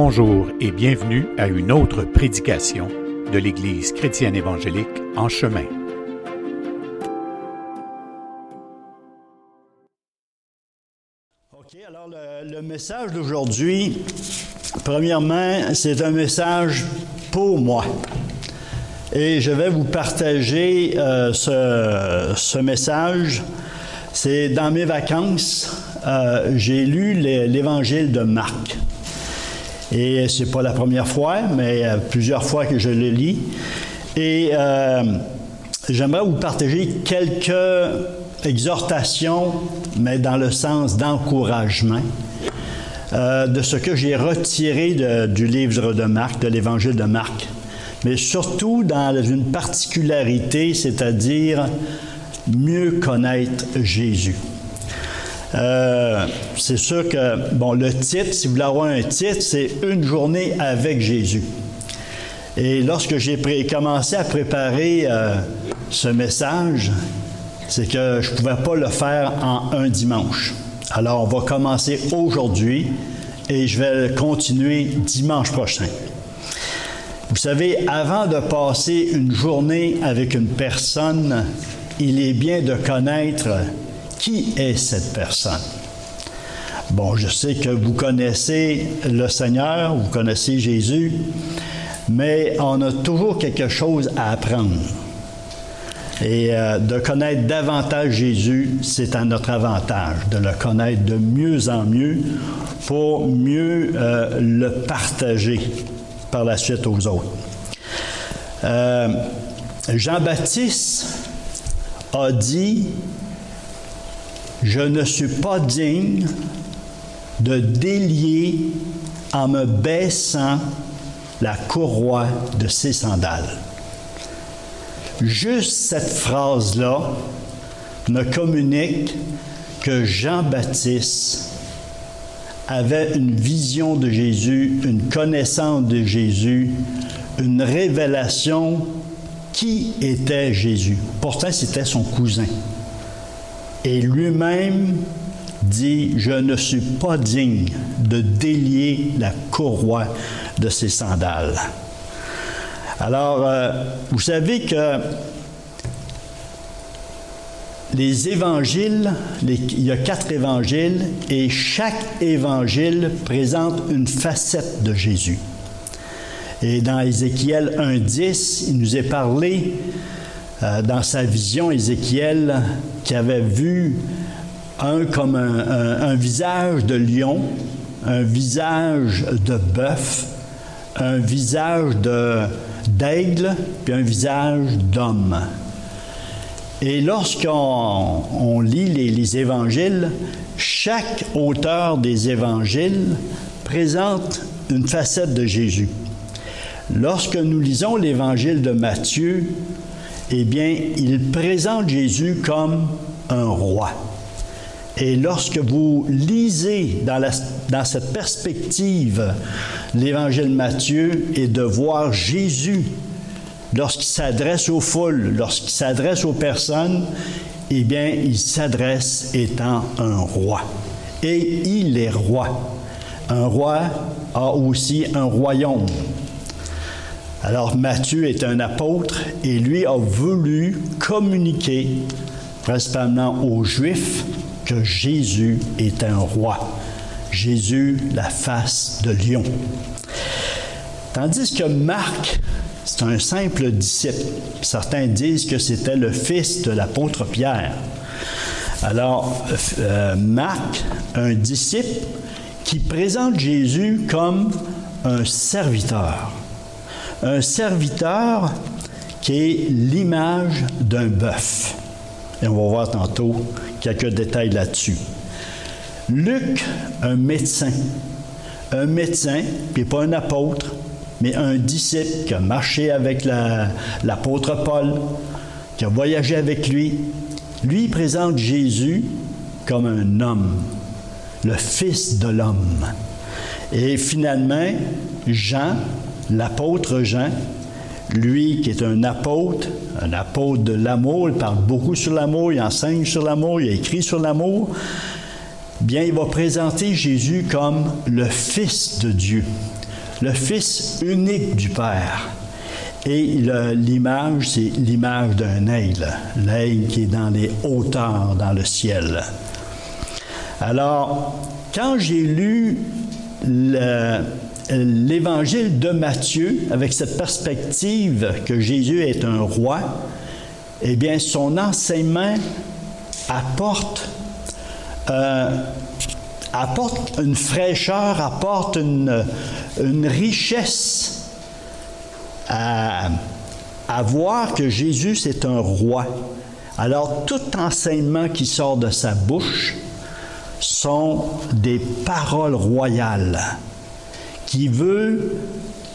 Bonjour et bienvenue à une autre prédication de l'Église chrétienne évangélique en chemin. OK, alors le, message d'aujourd'hui, premièrement, c'est un message pour moi. Et je vais vous partager euh, ce, message. C'est dans mes vacances, euh, j'ai lu l'é- l'évangile de Marc. Et c'est pas la première fois, mais euh, plusieurs fois que je le lis. Et euh, j'aimerais vous partager quelques exhortations, mais dans le sens d'encouragement, euh, de ce que j'ai retiré du livre de Marc, de l'évangile de Marc. Mais surtout dans une particularité, c'est-à-dire mieux connaître Jésus. Euh, c'est sûr que, bon, le titre, si vous voulez avoir un titre, c'est Une journée avec Jésus. Et lorsque j'ai commencé à préparer euh, ce message, c'est que je ne pouvais pas le faire en un dimanche. Alors, on va commencer aujourd'hui et je vais continuer dimanche prochain. Vous savez, avant de passer une journée avec une personne, il est bien de connaître qui est cette personne? Bon, je sais que vous connaissez le Seigneur, vous connaissez Jésus, mais on a toujours quelque chose à apprendre. Et euh, de connaître davantage Jésus, c'est à notre avantage, de le connaître de mieux en mieux pour mieux euh, le partager par la suite aux autres. Euh, Jean-Baptiste a dit, je ne suis pas digne de délier en me baissant la courroie de ses sandales. Juste cette phrase-là me communique que Jean-Baptiste avait une vision de Jésus, une connaissance de Jésus, une révélation qui était Jésus. Pourtant, c'était son cousin. Et lui-même dit, je ne suis pas digne de délier la courroie de ses sandales. Alors, euh, vous savez que les évangiles, les- il y a quatre évangiles et chaque évangile présente une facette de Jésus. Et dans Ézéchiel 1.10, il nous est parlé euh, dans sa vision, Ézéchiel, qui avait vu un comme un, visage de lion, un visage de bœuf, un visage d'aigle, puis un visage d'homme. Et lorsqu'on on lit les évangiles, chaque auteur des évangiles présente une facette de Jésus. Lorsque nous lisons l'évangile de Matthieu, eh bien, il présente Jésus comme un roi. Et lorsque vous lisez dans, cette perspective l'évangile Matthieu et de voir Jésus lorsqu'il s'adresse aux foules, lorsqu'il s'adresse aux personnes, eh bien, il s'adresse étant un roi. Et il est roi. Un roi a aussi un royaume. Alors Matthieu est un apôtre et lui a voulu communiquer principalement aux Juifs que Jésus est un roi. Jésus, la face de lion. Tandis que Marc, c'est un simple disciple. Certains disent que c'était le fils de l'apôtre Pierre. Alors, euh, Marc, un disciple qui présente Jésus comme un serviteur. Un serviteur qui est l'image d'un bœuf. Et on va voir tantôt quelques détails là-dessus. Luc, un médecin. Un médecin, puis pas un apôtre, mais un disciple qui a marché avec la- l'apôtre Paul, qui a voyagé avec lui. Lui présente Jésus comme un homme, le Fils de l'homme. Et finalement, Jean, l'apôtre Jean, lui qui est un apôtre, un apôtre de l'amour, il parle beaucoup sur l'amour, il enseigne sur l'amour, il écrit sur l'amour, bien il va présenter Jésus comme le Fils de Dieu. le Fils unique du Père. Et l'image, c'est l'image d'un aigle, l'aigle qui est dans les hauteurs, dans le ciel. Alors, quand j'ai lu l'évangile de Matthieu avec cette perspective que Jésus est un roi, eh bien, son enseignement apporte, euh, une fraîcheur, apporte une, richesse à, à voir que Jésus, c'est un roi. Alors, tout enseignement qui sort de sa bouche sont des paroles royales qui veut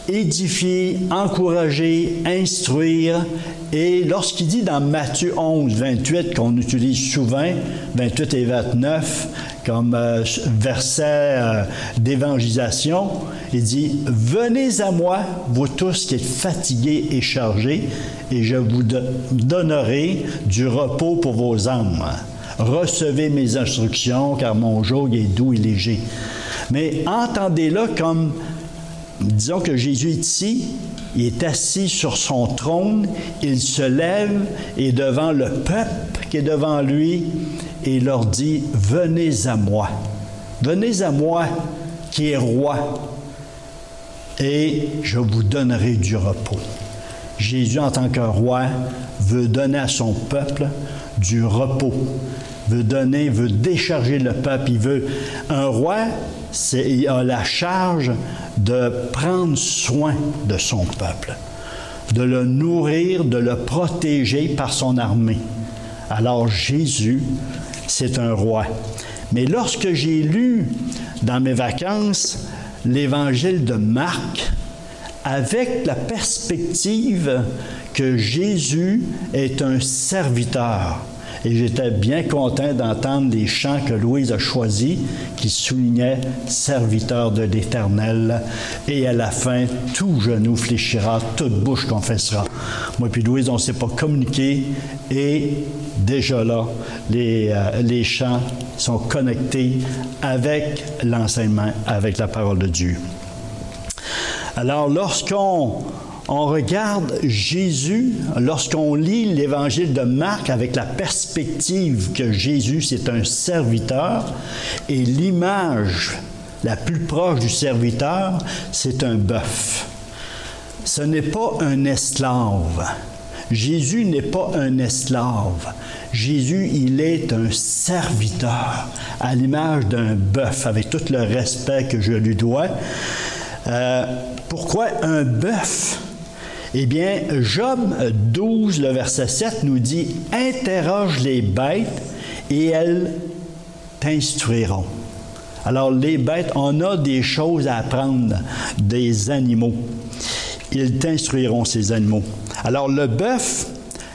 édifier, encourager, instruire. Et lorsqu'il dit dans Matthieu 11, 28, qu'on utilise souvent, 28 et 29, comme euh, verset euh, d'évangélisation, il dit, Venez à moi, vous tous qui êtes fatigués et chargés, et je vous donnerai du repos pour vos âmes. Recevez mes instructions, car mon joug est doux et léger. Mais entendez-le comme Disons que Jésus est ici, il est assis sur son trône, il se lève et devant le peuple qui est devant lui, et il leur dit, venez à moi, venez à moi qui est roi, et je vous donnerai du repos. Jésus, en tant que roi, veut donner à son peuple du repos, veut donner, veut décharger le peuple. Il veut un roi, il a la charge de prendre soin de son peuple, de le nourrir, de le protéger par son armée. Alors Jésus, c'est un roi. Mais lorsque j'ai lu dans mes vacances l'évangile de Marc, avec la perspective que Jésus est un serviteur, et j'étais bien content d'entendre les chants que Louise a choisis qui soulignaient serviteur de l'Éternel. Et à la fin, tout genou fléchira, toute bouche confessera. Moi puis Louise, on ne s'est pas communiqué et déjà là, les, euh, les chants sont connectés avec l'enseignement, avec la parole de Dieu. Alors, lorsqu'on on regarde Jésus, lorsqu'on lit l'évangile de Marc avec la perspective que Jésus, c'est un serviteur, et l'image la plus proche du serviteur, c'est un bœuf. Ce n'est pas un esclave. Jésus n'est pas un esclave. Jésus, il est un serviteur, à l'image d'un bœuf, avec tout le respect que je lui dois. Euh, pourquoi un bœuf? Eh bien, Job 12, le verset 7 nous dit, Interroge les bêtes et elles t'instruiront. Alors, les bêtes, on a des choses à apprendre des animaux. Ils t'instruiront, ces animaux. Alors, le bœuf,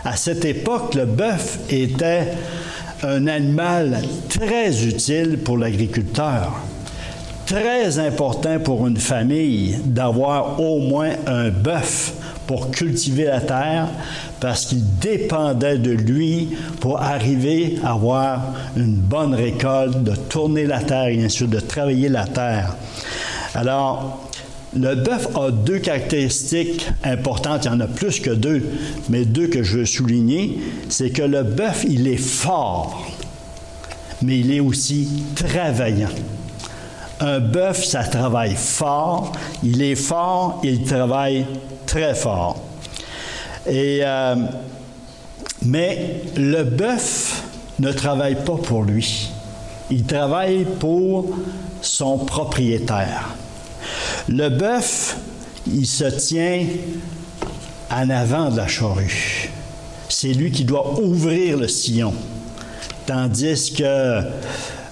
à cette époque, le bœuf était un animal très utile pour l'agriculteur. Très important pour une famille d'avoir au moins un bœuf pour cultiver la terre parce qu'il dépendait de lui pour arriver à avoir une bonne récolte, de tourner la terre bien sûr de travailler la terre. Alors, le bœuf a deux caractéristiques importantes, il y en a plus que deux, mais deux que je veux souligner, c'est que le bœuf, il est fort, mais il est aussi travaillant. Un bœuf, ça travaille fort, il est fort, il travaille très fort. Et, euh, mais le bœuf ne travaille pas pour lui. Il travaille pour son propriétaire. Le bœuf, il se tient en avant de la charrue. C'est lui qui doit ouvrir le sillon. Tandis que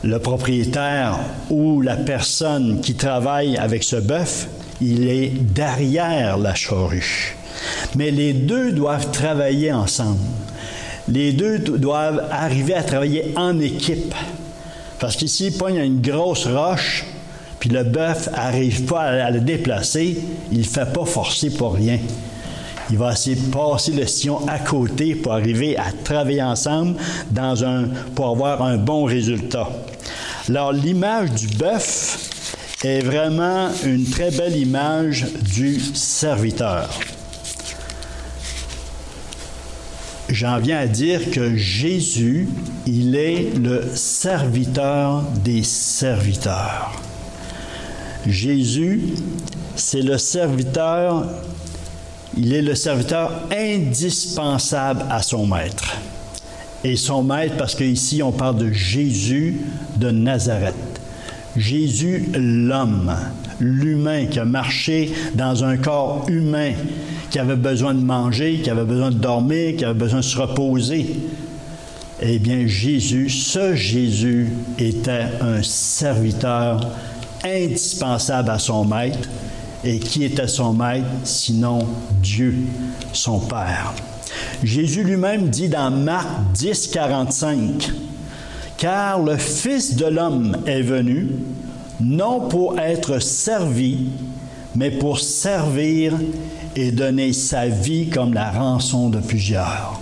le propriétaire ou la personne qui travaille avec ce bœuf, il est derrière la charrue. Mais les deux doivent travailler ensemble. Les deux doivent arriver à travailler en équipe. Parce qu'ici, il y a une grosse roche, puis le bœuf n'arrive pas à le déplacer, il ne fait pas forcer pour rien. Il va essayer de passer le sillon à côté pour arriver à travailler ensemble dans un, pour avoir un bon résultat. Alors, l'image du bœuf est vraiment une très belle image du serviteur. J'en viens à dire que Jésus, il est le serviteur des serviteurs. Jésus, c'est le serviteur, il est le serviteur indispensable à son maître. Et son maître, parce qu'ici on parle de Jésus de Nazareth. Jésus l'homme, l'humain qui a marché dans un corps humain, qui avait besoin de manger, qui avait besoin de dormir, qui avait besoin de se reposer. Eh bien, Jésus, ce Jésus était un serviteur indispensable à son maître. Et qui était son maître sinon Dieu, son Père? Jésus lui-même dit dans Marc 10, 45, Car le Fils de l'homme est venu, non pour être servi, mais pour servir et donner sa vie comme la rançon de plusieurs.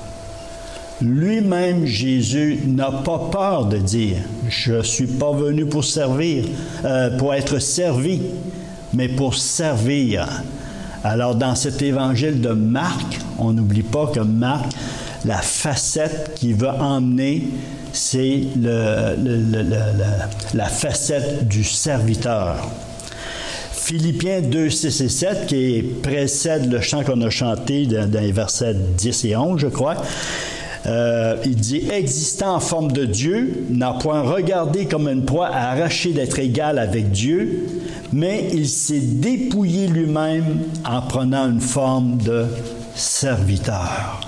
Lui-même, Jésus, n'a pas peur de dire, je ne suis pas venu pour servir, euh, pour être servi, mais pour servir. Alors, dans cet évangile de Marc, on n'oublie pas que Marc, la facette qu'il veut emmener, c'est la facette du serviteur. Philippiens 2, 6 et 7, qui précède le chant qu'on a chanté dans les versets 10 et 11, je crois. Euh, il dit Existant en forme de Dieu, n'a point regardé comme une proie à arracher d'être égal avec Dieu, mais il s'est dépouillé lui-même en prenant une forme de serviteur.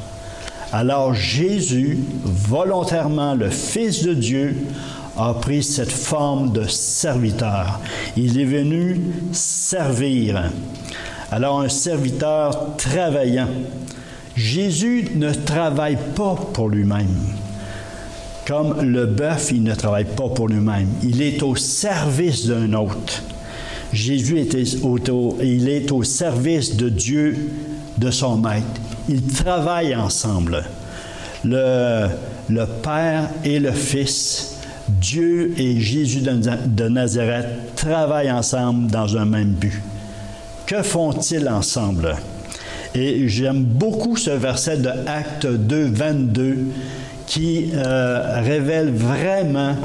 Alors Jésus, volontairement le Fils de Dieu, a pris cette forme de serviteur. Il est venu servir. Alors un serviteur travaillant. Jésus ne travaille pas pour lui-même. Comme le bœuf, il ne travaille pas pour lui-même. Il est au service d'un autre. Jésus est au, il est au service de Dieu, de son maître. Ils travaillent ensemble. Le, le Père et le Fils, Dieu et Jésus de Nazareth travaillent ensemble dans un même but. Que font-ils ensemble? Et j'aime beaucoup ce verset de Acte 2, 22 qui euh, révèle vraiment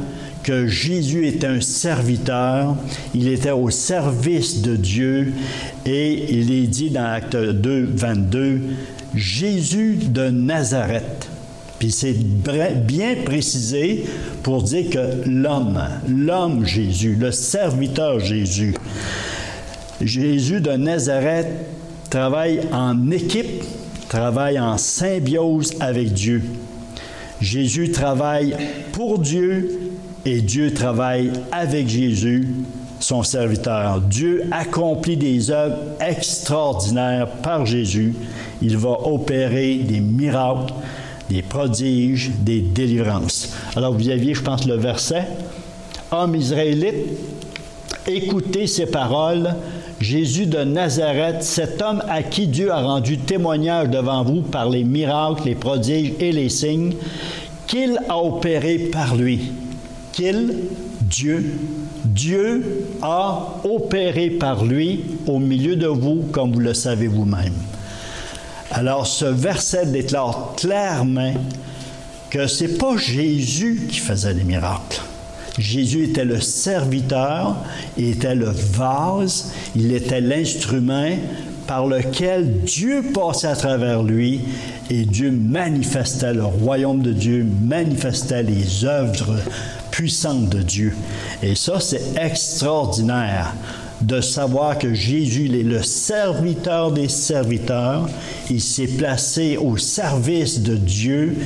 que Jésus était un serviteur, il était au service de Dieu et il est dit dans Acte 2, 22, Jésus de Nazareth. Puis c'est bien précisé pour dire que l'homme, l'homme Jésus, le serviteur Jésus, Jésus de Nazareth travaille en équipe, travaille en symbiose avec Dieu. Jésus travaille pour Dieu et Dieu travaille avec Jésus, son serviteur. Dieu accomplit des œuvres extraordinaires par Jésus. Il va opérer des miracles, des prodiges, des délivrances. Alors vous aviez, je pense, le verset. Homme israélite, écoutez ces paroles Jésus de Nazareth, cet homme à qui Dieu a rendu témoignage devant vous par les miracles, les prodiges et les signes, qu'il a opéré par lui. Qu'il, Dieu, Dieu a opéré par lui au milieu de vous, comme vous le savez vous-même. Alors ce verset déclare clairement que ce n'est pas Jésus qui faisait des miracles. Jésus était le serviteur, il était le vase, il était l'instrument par lequel Dieu passait à travers lui et Dieu manifestait le royaume de Dieu, manifestait les œuvres puissantes de Dieu. Et ça, c'est extraordinaire de savoir que Jésus est le serviteur des serviteurs. Il s'est placé au service de Dieu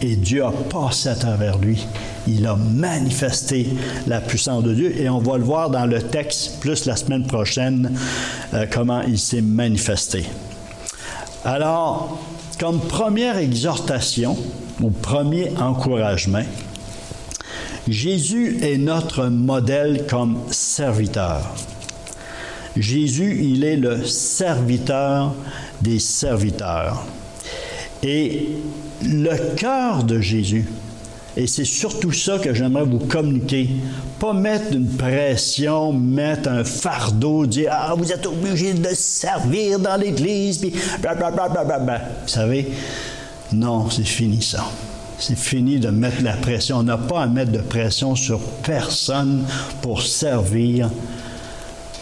et Dieu a passé à travers lui. Il a manifesté la puissance de Dieu et on va le voir dans le texte plus la semaine prochaine euh, comment il s'est manifesté. Alors, comme première exhortation ou premier encouragement, Jésus est notre modèle comme serviteur. Jésus, il est le serviteur des serviteurs. Et le cœur de Jésus, Et c'est surtout ça que j'aimerais vous communiquer. Pas mettre une pression, mettre un fardeau, dire Ah, vous êtes obligé de servir dans l'Église, puis blablabla. Vous savez, non, c'est fini ça. C'est fini de mettre la pression. On n'a pas à mettre de pression sur personne pour servir,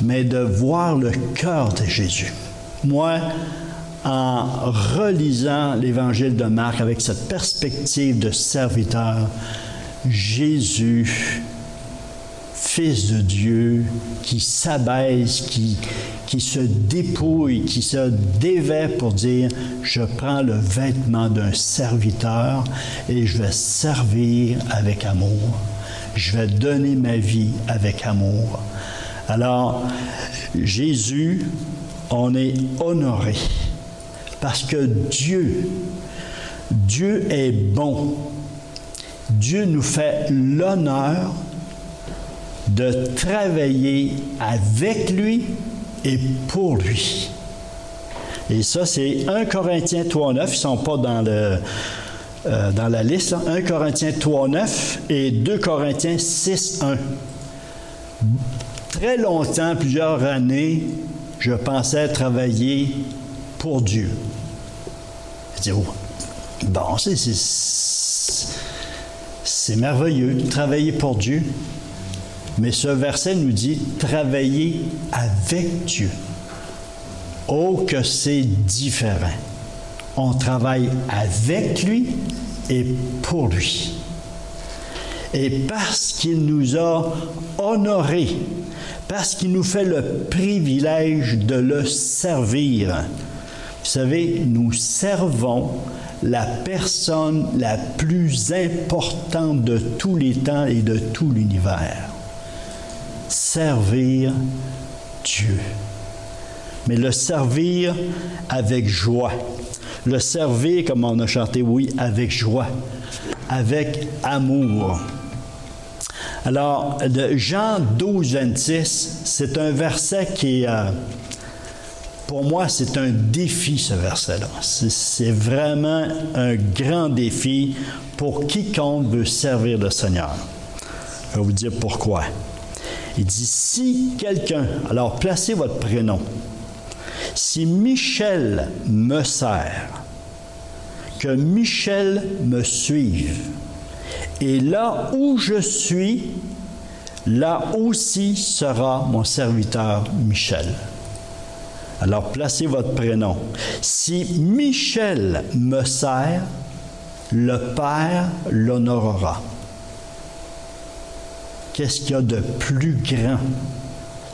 mais de voir le cœur de Jésus. Moi, en relisant l'évangile de Marc avec cette perspective de serviteur, Jésus, Fils de Dieu, qui s'abaisse, qui, qui se dépouille, qui se dévait pour dire, je prends le vêtement d'un serviteur et je vais servir avec amour. Je vais donner ma vie avec amour. Alors, Jésus, on est honoré parce que Dieu, Dieu est bon. Dieu nous fait l'honneur de travailler avec lui et pour lui. Et ça, c'est 1 Corinthiens 3.9. Ils ne sont pas dans, le, euh, dans la liste. 1 Corinthiens 3.9 et 2 Corinthiens 6.1. Très longtemps, plusieurs années, je pensais travailler pour Dieu. Je dis, oh, bon, c'est merveilleux de travailler pour Dieu. Mais ce verset nous dit travailler avec Dieu. Oh, que c'est différent. On travaille avec lui et pour lui. Et parce qu'il nous a honorés, parce qu'il nous fait le privilège de le servir, vous savez, nous servons la personne la plus importante de tous les temps et de tout l'univers. Servir Dieu. Mais le servir avec joie. Le servir, comme on a chanté, oui, avec joie, avec amour. Alors, de Jean 12, 26, c'est un verset qui. Euh, pour moi, c'est un défi, ce verset-là. C'est vraiment un grand défi pour quiconque veut servir le Seigneur. Je vais vous dire pourquoi. Il dit, si quelqu'un, alors placez votre prénom, si Michel me sert, que Michel me suive, et là où je suis, là aussi sera mon serviteur Michel. Alors placez votre prénom. Si Michel me sert, le Père l'honorera. Qu'est-ce qu'il y a de plus grand?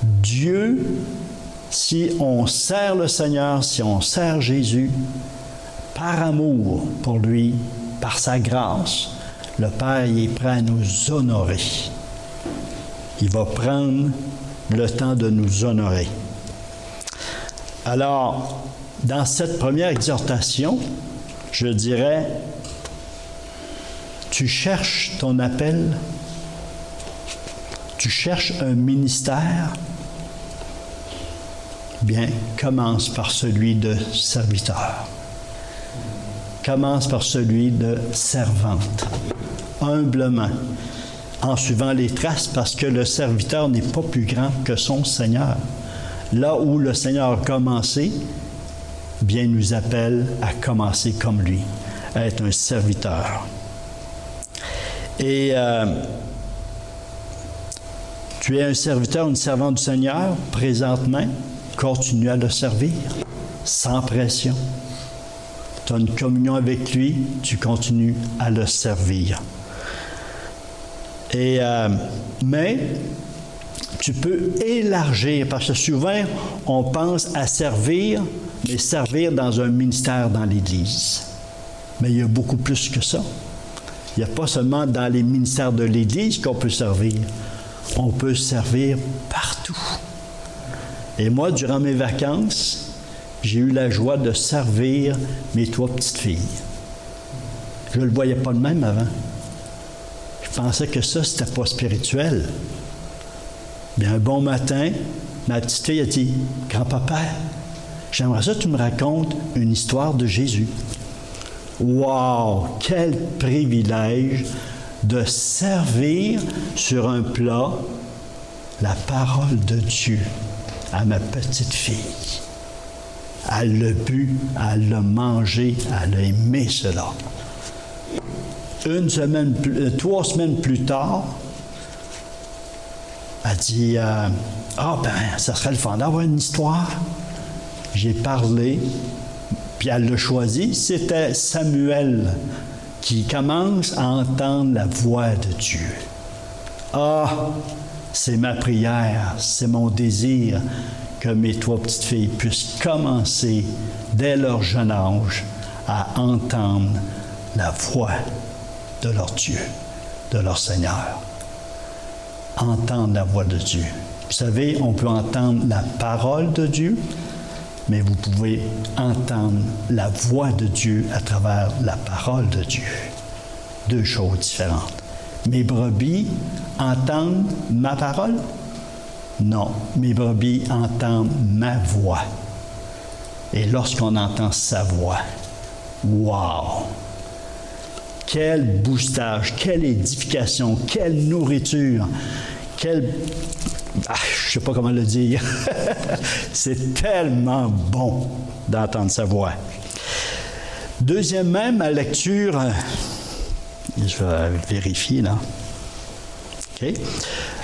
Dieu, si on sert le Seigneur, si on sert Jésus, par amour pour lui, par sa grâce, le Père est prêt à nous honorer. Il va prendre le temps de nous honorer. Alors, dans cette première exhortation, je dirais, tu cherches ton appel, tu cherches un ministère, bien, commence par celui de serviteur. Commence par celui de servante, humblement, en suivant les traces, parce que le serviteur n'est pas plus grand que son Seigneur là où le Seigneur a commencé, bien nous appelle à commencer comme lui, à être un serviteur. Et euh, tu es un serviteur, une servante du Seigneur présentement, continue à le servir sans pression. Tu as une communion avec lui, tu continues à le servir. Et, euh, mais tu peux élargir, parce que souvent, on pense à servir, mais servir dans un ministère dans l'Église. Mais il y a beaucoup plus que ça. Il n'y a pas seulement dans les ministères de l'Église qu'on peut servir. On peut servir partout. Et moi, durant mes vacances, j'ai eu la joie de servir mes trois petites filles. Je ne le voyais pas de même avant. Pensais que ça, c'était pas spirituel. Bien, un bon matin, ma petite fille a dit Grand-papa, j'aimerais ça que tu me racontes une histoire de Jésus. Wow, quel privilège de servir sur un plat la parole de Dieu à ma petite fille. Elle l'a bu, elle l'a mangé, elle a aimé cela. Une semaine, euh, trois semaines plus tard, elle dit euh, Ah, ben, ça serait le fun d'avoir une histoire. J'ai parlé, puis elle l'a choisi. C'était Samuel qui commence à entendre la voix de Dieu. Ah, c'est ma prière, c'est mon désir que mes trois petites filles puissent commencer dès leur jeune âge à entendre la voix de leur Dieu, de leur Seigneur. Entendre la voix de Dieu. Vous savez, on peut entendre la parole de Dieu, mais vous pouvez entendre la voix de Dieu à travers la parole de Dieu. Deux choses différentes. Mes brebis entendent ma parole? Non, mes brebis entendent ma voix. Et lorsqu'on entend sa voix, wow! Quel boostage, quelle édification, quelle nourriture, quel... Ah, je ne sais pas comment le dire. C'est tellement bon d'entendre sa voix. Deuxièmement, ma lecture, je vais vérifier là.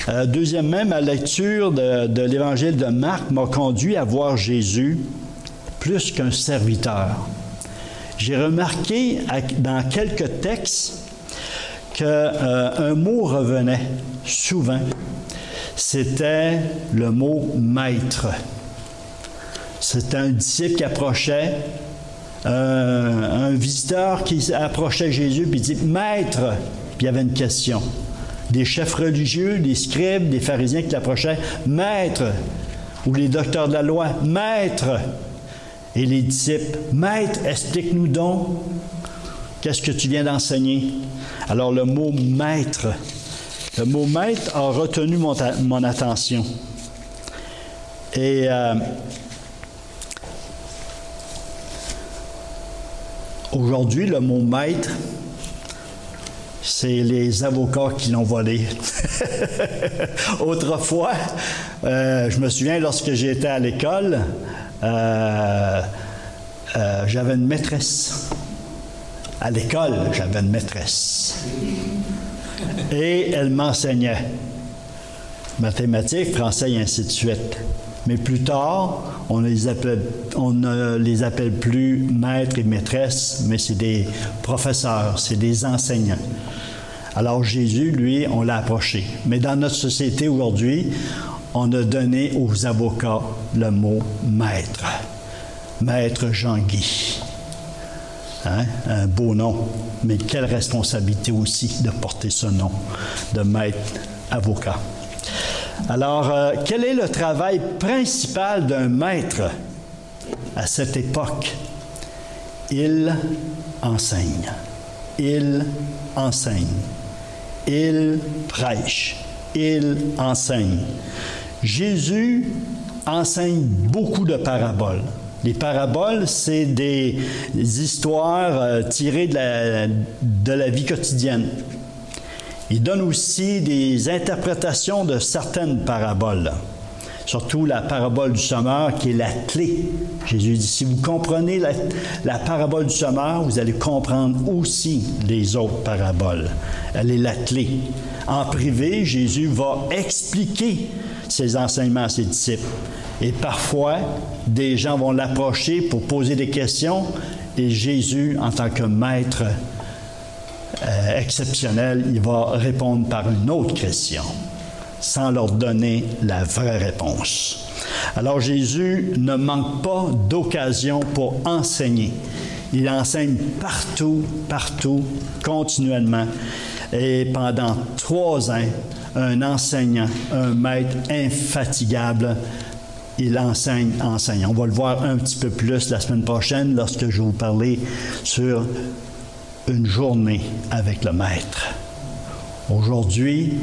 Euh, deuxièmement, ma lecture de l'évangile de Marc m'a conduit à voir Jésus plus qu'un serviteur. J'ai remarqué dans quelques textes qu'un euh, mot revenait souvent. C'était le mot maître. C'était un disciple qui approchait, euh, un visiteur qui approchait Jésus, puis dit Maître, puis il y avait une question des chefs religieux, des scribes, des pharisiens qui l'approchaient, Maître, ou les docteurs de la loi, Maître, et les disciples, Maître, explique-nous donc, qu'est-ce que tu viens d'enseigner? Alors le mot Maître, le mot Maître a retenu mon, attention. Et euh, aujourd'hui, le mot Maître, c'est les avocats qui l'ont volé. Autrefois, euh, je me souviens lorsque j'étais à l'école, euh, euh, j'avais une maîtresse. À l'école, j'avais une maîtresse. Et elle m'enseignait mathématiques, français et ainsi de suite. Mais plus tard, on, les appelle, on ne les appelle plus maîtres et maîtresses, mais c'est des professeurs, c'est des enseignants. Alors Jésus, lui, on l'a approché. Mais dans notre société aujourd'hui, on a donné aux avocats le mot maître. Maître Jean-Guy. Hein? Un beau nom, mais quelle responsabilité aussi de porter ce nom de maître avocat. Alors, euh, quel est le travail principal d'un maître à cette époque? Il enseigne. Il enseigne. Il prêche. Il enseigne. Jésus enseigne beaucoup de paraboles. Les paraboles, c'est des, histoires euh, tirées de la, de la vie quotidienne. Il donne aussi des interprétations de certaines paraboles, surtout la parabole du sommeur qui est la clé. Jésus dit, si vous comprenez la, parabole du sommeur, vous allez comprendre aussi les autres paraboles. Elle est la clé. En privé, Jésus va expliquer ses enseignements à ses disciples. Et parfois, des gens vont l'approcher pour poser des questions et Jésus, en tant que maître, euh, exceptionnel, il va répondre par une autre question, sans leur donner la vraie réponse. Alors Jésus ne manque pas d'occasion pour enseigner. Il enseigne partout, partout, continuellement. Et pendant trois ans, un enseignant, un maître infatigable, il enseigne, enseigne. On va le voir un petit peu plus la semaine prochaine lorsque je vais vous parler sur une journée avec le Maître. Aujourd'hui,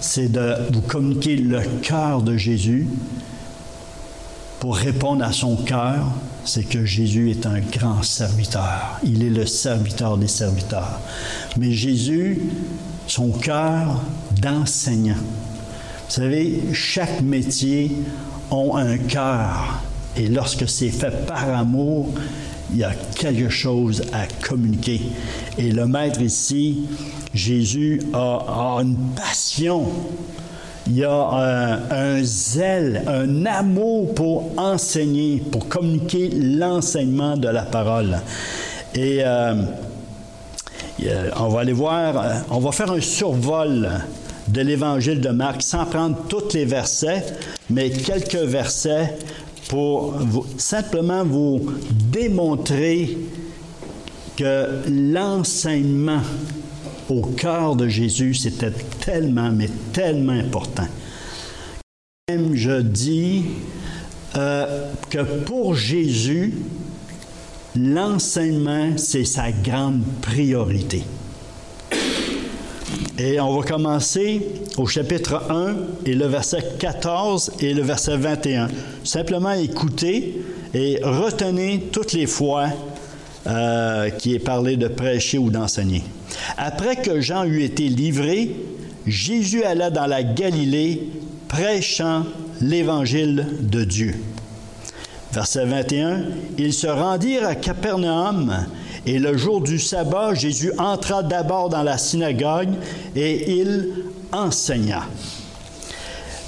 c'est de vous communiquer le cœur de Jésus. Pour répondre à son cœur, c'est que Jésus est un grand serviteur. Il est le serviteur des serviteurs. Mais Jésus son cœur d'enseignant. Vous savez, chaque métier a un cœur. Et lorsque c'est fait par amour, il y a quelque chose à communiquer. Et le maître ici, Jésus, a, une passion. Il y a un, zèle, un amour pour enseigner, pour communiquer l'enseignement de la parole. Et euh, on va aller voir, euh, on va faire un survol de l'évangile de Marc sans prendre tous les versets, mais quelques versets pour simplement vous démontrer que l'enseignement au cœur de Jésus, c'était tellement, mais tellement important. Même je dis euh, que pour Jésus, l'enseignement, c'est sa grande priorité. Et on va commencer au chapitre 1 et le verset 14 et le verset 21. Simplement écoutez et retenez toutes les fois euh, qui est parlé de prêcher ou d'enseigner. Après que Jean eut été livré, Jésus alla dans la Galilée prêchant l'évangile de Dieu. Verset 21, Ils se rendirent à Capernaum et le jour du sabbat, Jésus entra d'abord dans la synagogue et il enseigna.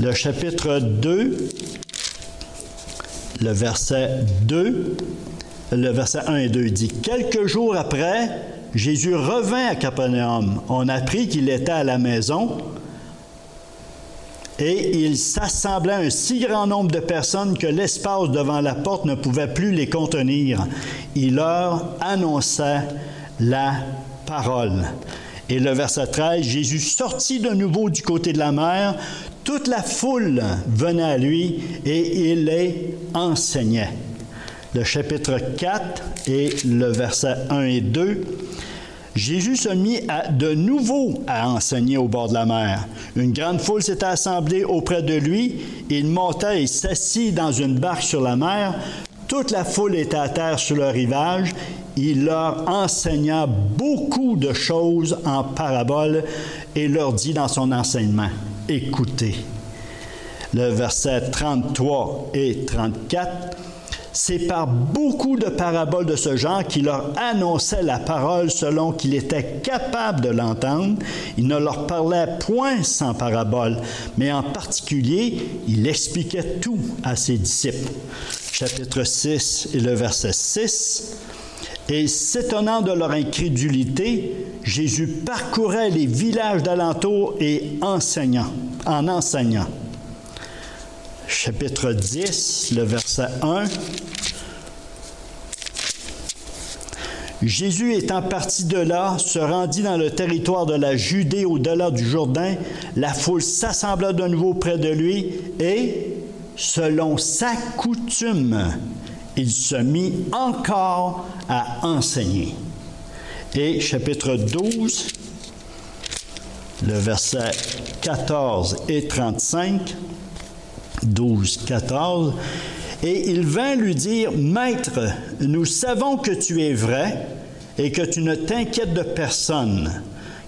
Le chapitre 2, le verset 2, le verset 1 et 2 dit, Quelques jours après, Jésus revint à Capernaum. On apprit qu'il était à la maison et il s'assembla un si grand nombre de personnes que l'espace devant la porte ne pouvait plus les contenir. Il leur annonça la parole. Et le verset 13, Jésus sortit de nouveau du côté de la mer, toute la foule venait à lui et il les enseignait. Le chapitre 4 et le verset 1 et 2, Jésus se mit de nouveau à enseigner au bord de la mer. Une grande foule s'était assemblée auprès de lui. Il monta et s'assit dans une barque sur la mer. Toute la foule était à terre sur le rivage. Il leur enseigna beaucoup de choses en paraboles et leur dit dans son enseignement, écoutez. Le verset 33 et 34 c'est par beaucoup de paraboles de ce genre qu'il leur annonçait la parole selon qu'il était capable de l'entendre. Il ne leur parlait point sans parabole, mais en particulier, il expliquait tout à ses disciples. Chapitre 6 et le verset 6. Et s'étonnant de leur incrédulité, Jésus parcourait les villages d'alentour et enseignant, en enseignant chapitre 10, le verset 1. Jésus étant parti de là, se rendit dans le territoire de la Judée au-delà du Jourdain. La foule s'assembla de nouveau près de lui et, selon sa coutume, il se mit encore à enseigner. Et chapitre 12, le verset 14 et 35. 12, 14. Et il vint lui dire, Maître, nous savons que tu es vrai et que tu ne t'inquiètes de personne,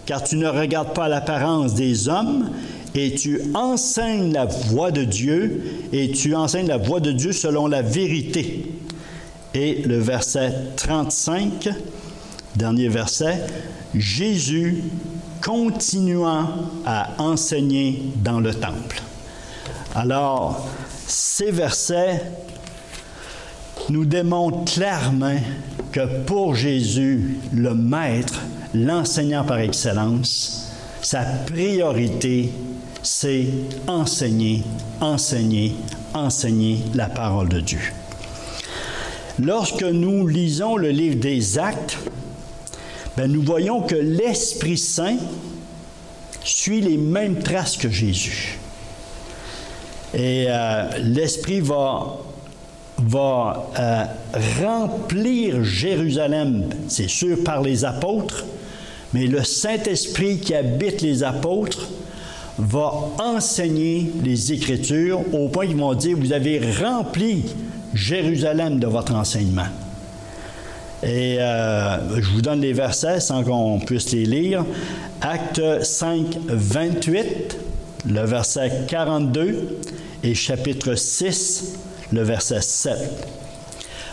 car tu ne regardes pas l'apparence des hommes, et tu enseignes la voix de Dieu, et tu enseignes la voix de Dieu selon la vérité. Et le verset 35, dernier verset, Jésus continuant à enseigner dans le temple. Alors, ces versets nous démontrent clairement que pour Jésus, le Maître, l'enseignant par excellence, sa priorité, c'est enseigner, enseigner, enseigner la parole de Dieu. Lorsque nous lisons le livre des actes, ben, nous voyons que l'Esprit Saint suit les mêmes traces que Jésus. Et euh, l'Esprit va, va euh, remplir Jérusalem, c'est sûr, par les apôtres, mais le Saint-Esprit qui habite les apôtres va enseigner les Écritures au point qu'ils vont dire, vous avez rempli Jérusalem de votre enseignement. Et euh, je vous donne les versets sans qu'on puisse les lire. Acte 5, 28, le verset 42 et chapitre 6, le verset 7.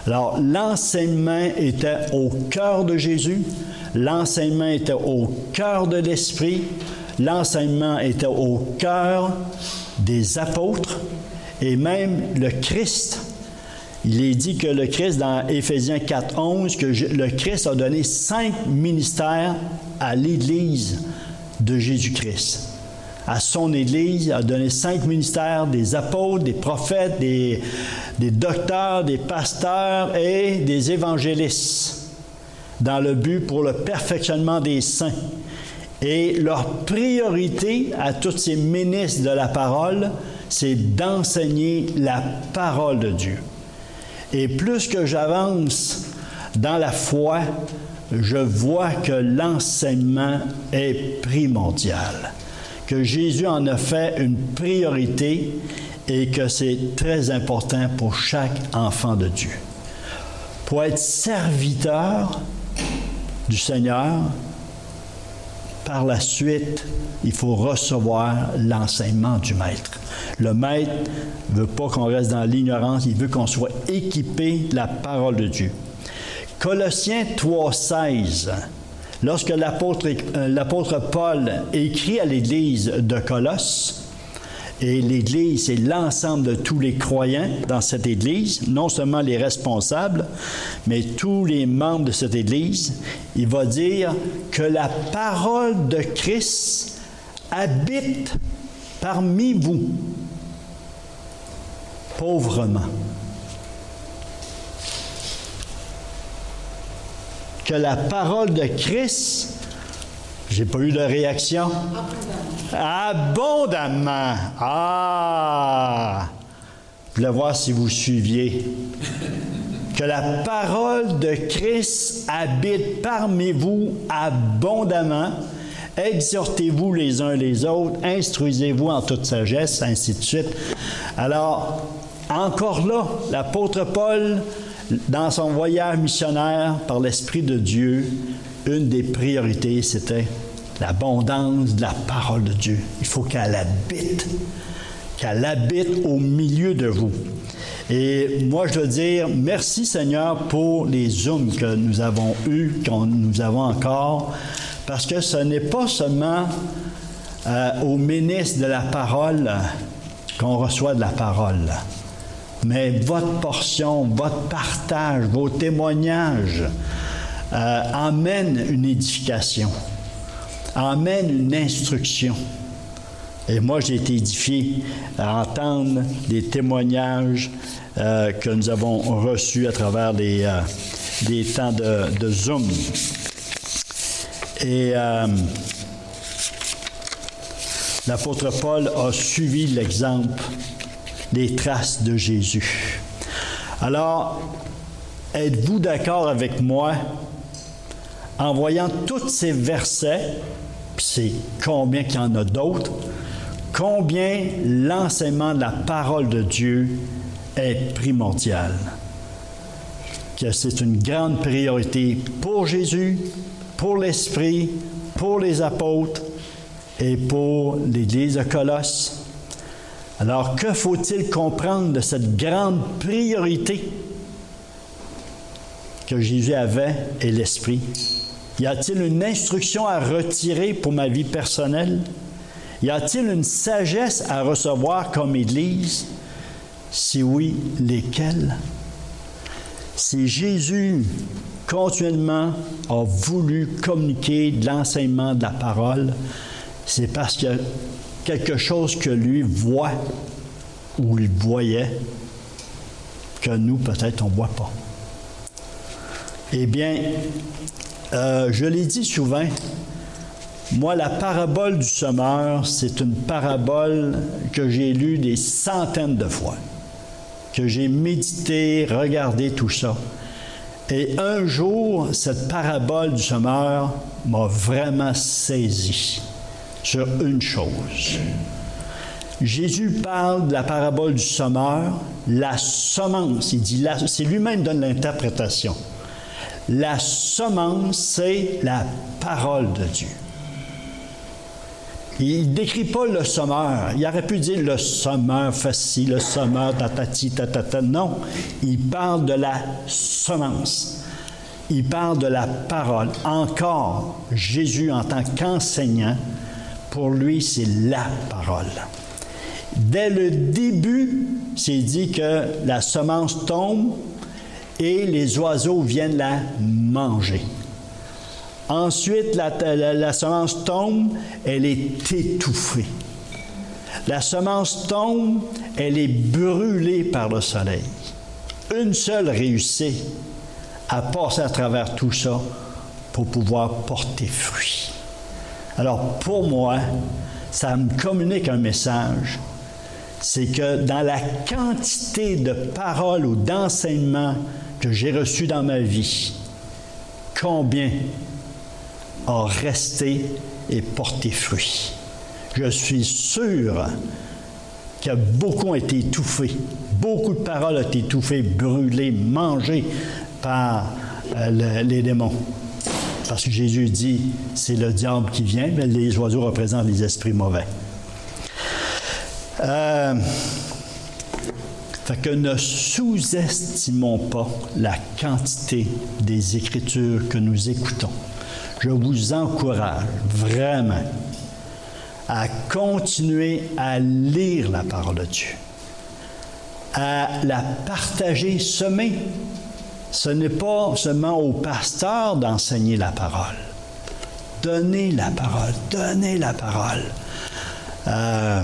Alors, l'enseignement était au cœur de Jésus, l'enseignement était au cœur de l'Esprit, l'enseignement était au cœur des apôtres et même le Christ. Il est dit que le Christ, dans Éphésiens 4, 11, que le Christ a donné cinq ministères à l'Église de Jésus-Christ à son Église, a donné cinq ministères, des apôtres, des prophètes, des, des docteurs, des pasteurs et des évangélistes, dans le but pour le perfectionnement des saints. Et leur priorité à tous ces ministres de la parole, c'est d'enseigner la parole de Dieu. Et plus que j'avance dans la foi, je vois que l'enseignement est primordial que Jésus en a fait une priorité et que c'est très important pour chaque enfant de Dieu. Pour être serviteur du Seigneur, par la suite, il faut recevoir l'enseignement du Maître. Le Maître ne veut pas qu'on reste dans l'ignorance, il veut qu'on soit équipé de la parole de Dieu. Colossiens 3,16 Lorsque euh, l'apôtre Paul écrit à l'Église de Colosse, et l'Église, c'est l'ensemble de tous les croyants dans cette Église, non seulement les responsables, mais tous les membres de cette Église. Il va dire que la parole de Christ habite parmi vous, pauvrement. Que la parole de Christ, j'ai pas eu de réaction. Abondamment. Ah! Je voulais voir si vous suiviez. Que la parole de Christ habite parmi vous abondamment. Exhortez-vous les uns les autres, instruisez-vous en toute sagesse, ainsi de suite. Alors, encore là, l'apôtre Paul dans son voyage missionnaire par l'Esprit de Dieu, une des priorités, c'était l'abondance de la parole de Dieu. Il faut qu'elle habite, qu'elle habite au milieu de vous. Et moi, je dois dire merci Seigneur pour les Zooms que nous avons eus, que nous avons encore, parce que ce n'est pas seulement euh, au ministre de la parole qu'on reçoit de la parole mais votre portion, votre partage, vos témoignages euh, amènent une édification, amènent une instruction. Et moi, j'ai été édifié à entendre des témoignages euh, que nous avons reçus à travers euh, temps de, Zoom. Et l'apôtre Paul a suivi l'exemple les traces de Jésus. Alors, êtes-vous d'accord avec moi? En voyant tous ces versets, c'est combien qu'il y en a d'autres, combien l'enseignement de la parole de Dieu est primordial? Que c'est une grande priorité pour Jésus, pour l'Esprit, pour les apôtres et pour l'Église de Colosse. Alors, que faut-il comprendre de cette grande priorité que Jésus avait et l'Esprit? Y a-t-il une instruction à retirer pour ma vie personnelle? Y a-t-il une sagesse à recevoir comme Église? Si oui, lesquelles? Si Jésus continuellement a voulu communiquer de l'enseignement de la parole, c'est parce que quelque chose que lui voit ou il voyait que nous, peut-être, on ne voit pas. Eh bien, euh, je l'ai dit souvent, moi, la parabole du semeur, c'est une parabole que j'ai lue des centaines de fois, que j'ai médité, regardé tout ça. Et un jour, cette parabole du semeur m'a vraiment saisi sur une chose. Jésus parle de la parabole du sommeur, la semence, il dit, c'est lui-même donne l'interprétation. La semence, c'est la parole de Dieu. Il ne décrit pas le sommeur. Il aurait pu dire le sommeur facile, le sommeur tatati tatata. Non, il parle de la semence. Il parle de la parole. Encore, Jésus en tant qu'enseignant, pour lui, c'est la parole. Dès le début, c'est dit que la semence tombe et les oiseaux viennent la manger. Ensuite, la, semence tombe, elle est étouffée. La semence tombe, elle est brûlée par le soleil. Une seule réussit à passer à travers tout ça pour pouvoir porter fruit. Alors pour moi, ça me communique un message, c'est que dans la quantité de paroles ou d'enseignements que j'ai reçus dans ma vie, combien a resté et porté fruit? Je suis sûr que beaucoup ont été étouffés. Beaucoup de paroles ont été étouffées, brûlées, mangées par euh, les démons. Parce que Jésus dit, c'est le diable qui vient, mais les oiseaux représentent les esprits mauvais. Euh, fait que ne sous-estimons pas la quantité des Écritures que nous écoutons je vous encourage vraiment à continuer à lire la parole de Dieu, à la partager, semer. Ce n'est pas seulement au pasteur d'enseigner la parole. Donnez la parole, donnez la parole. Euh,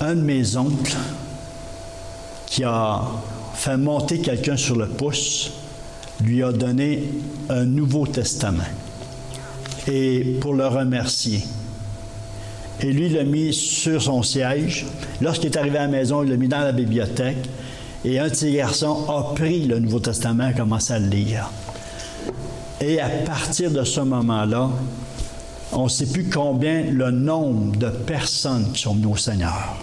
un de mes oncles qui a fait monter quelqu'un sur le pouce, lui a donné un Nouveau Testament et pour le remercier. Et lui l'a mis sur son siège. Lorsqu'il est arrivé à la maison, il l'a mis dans la bibliothèque. Et un de ses garçons a pris le Nouveau Testament et commencé à le lire. Et à partir de ce moment-là, on ne sait plus combien le nombre de personnes qui sont venues au Seigneur.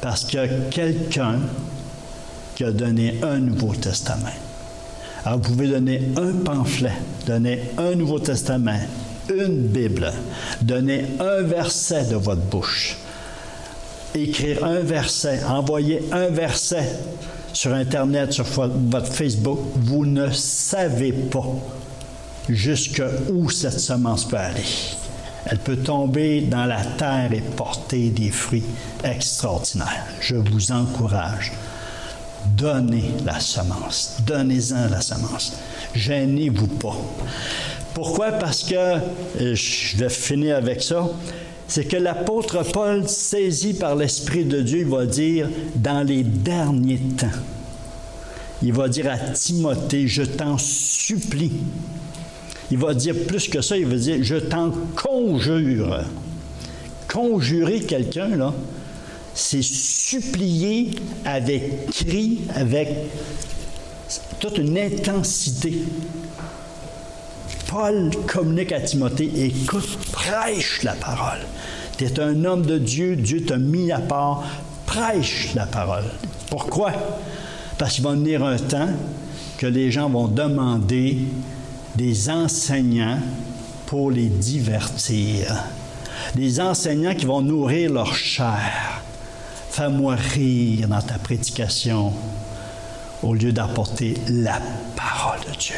Parce qu'il y a quelqu'un qui a donné un Nouveau Testament. Alors, vous pouvez donner un pamphlet, donner un Nouveau Testament, une Bible, donner un verset de votre bouche, écrire un verset, envoyer un verset sur Internet, sur votre Facebook. Vous ne savez pas jusqu'où cette semence peut aller. Elle peut tomber dans la terre et porter des fruits extraordinaires. Je vous encourage Donnez la semence. Donnez-en la semence. Gênez-vous pas. Pourquoi? Parce que, je vais finir avec ça, c'est que l'apôtre Paul, saisi par l'Esprit de Dieu, il va dire, dans les derniers temps, il va dire à Timothée, je t'en supplie. Il va dire plus que ça, il va dire, je t'en conjure. Conjurer quelqu'un, là, c'est supplier avec cri, avec toute une intensité. Paul communique à Timothée, écoute, prêche la parole. Tu es un homme de Dieu, Dieu t'a mis à part, prêche la parole. Pourquoi? Parce qu'il va venir un temps que les gens vont demander des enseignants pour les divertir. Des enseignants qui vont nourrir leur chair. Fais-moi rire dans ta prédication au lieu d'apporter la parole de Dieu.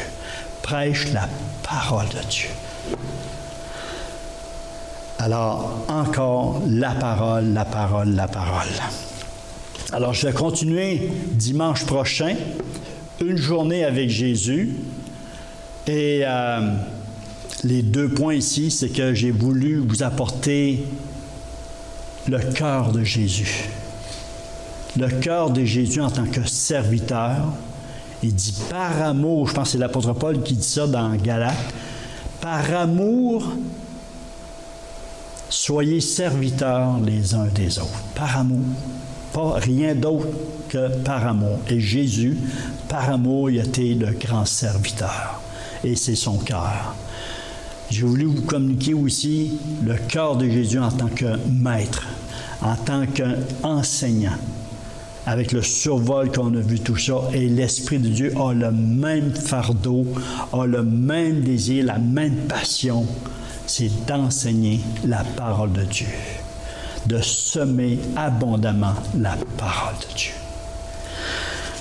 Prêche la parole de Dieu. Alors, encore la parole, la parole, la parole. Alors, je vais continuer dimanche prochain, une journée avec Jésus. Et euh, les deux points ici, c'est que j'ai voulu vous apporter le cœur de Jésus le cœur de Jésus en tant que serviteur. Il dit par amour, je pense que c'est l'apôtre Paul qui dit ça dans Galates, par amour, soyez serviteurs les uns des autres. Par amour. Pas rien d'autre que par amour. Et Jésus, par amour, il été le grand serviteur. Et c'est son cœur. J'ai voulu vous communiquer aussi le cœur de Jésus en tant que maître, en tant qu'enseignant avec le survol qu'on a vu tout ça, et l'Esprit de Dieu a le même fardeau, a le même désir, la même passion, c'est d'enseigner la parole de Dieu, de semer abondamment la parole de Dieu.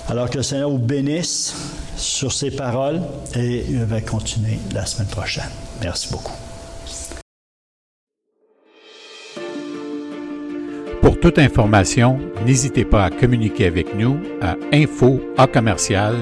Alors que le Seigneur vous bénisse sur ces paroles et il va continuer la semaine prochaine. Merci beaucoup. Toute information, n'hésitez pas à communiquer avec nous à info à commercial.